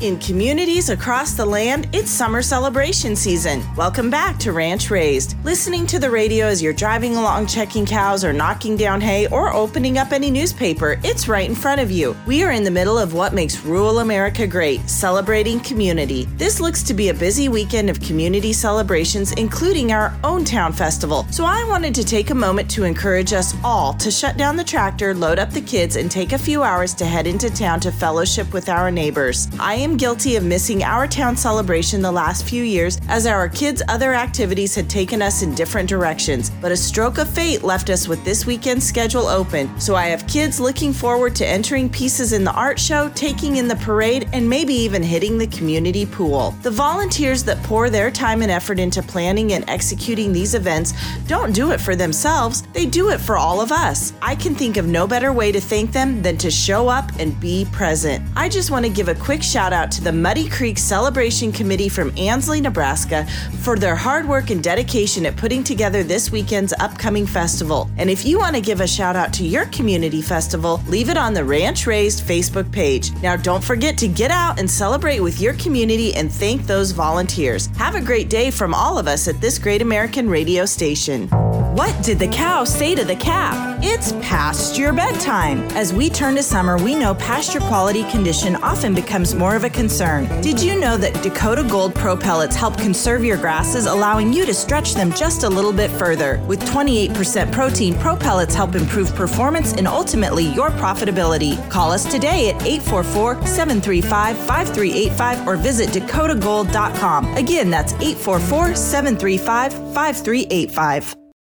In communities across the land, it's summer celebration season. Welcome back to Ranch Raised. Listening to the radio as you're driving along checking cows or knocking down hay or opening up any newspaper, it's right in front of you. We are in the middle of what makes rural America great, celebrating community. This looks to be a busy weekend of community celebrations, including our own town festival. So I wanted to take a moment to encourage us all to shut down the tractor, load up the kids, and take a few hours to head into town to fellowship with our neighbors. I am am guilty of missing our town celebration the last few years as our kids' other activities had taken us in different directions, but a stroke of fate left us with this weekend's schedule open. So I have kids looking forward to entering pieces in the art show, taking in the parade, and maybe even hitting the community pool. The volunteers that pour their time and effort into planning and executing these events don't do it for themselves, they do it for all of us. I can think of no better way to thank them than to show up and be present. I just want to give a quick shout out out to the Muddy Creek Celebration Committee from Ansley, Nebraska for their hard work and dedication at putting together this weekend's upcoming festival. And if you want to give a shout out to your community festival, leave it on the Ranch Raised Facebook page. Now, don't forget to get out and celebrate with your community and thank those volunteers. Have a great day from all of us at this great American radio station. What did the cow say to the calf? It's past your bedtime. As we turn to summer, we know pasture quality condition often becomes more of a concern. Did you know that Dakota Gold Pro Pellets help conserve your grasses, allowing you to stretch them just a little bit further? With 28% protein, Pro Pellets help improve performance and ultimately your profitability. Call us today at 844 735 5385 or visit dakotagold.com. Again, that's 844 735 5385.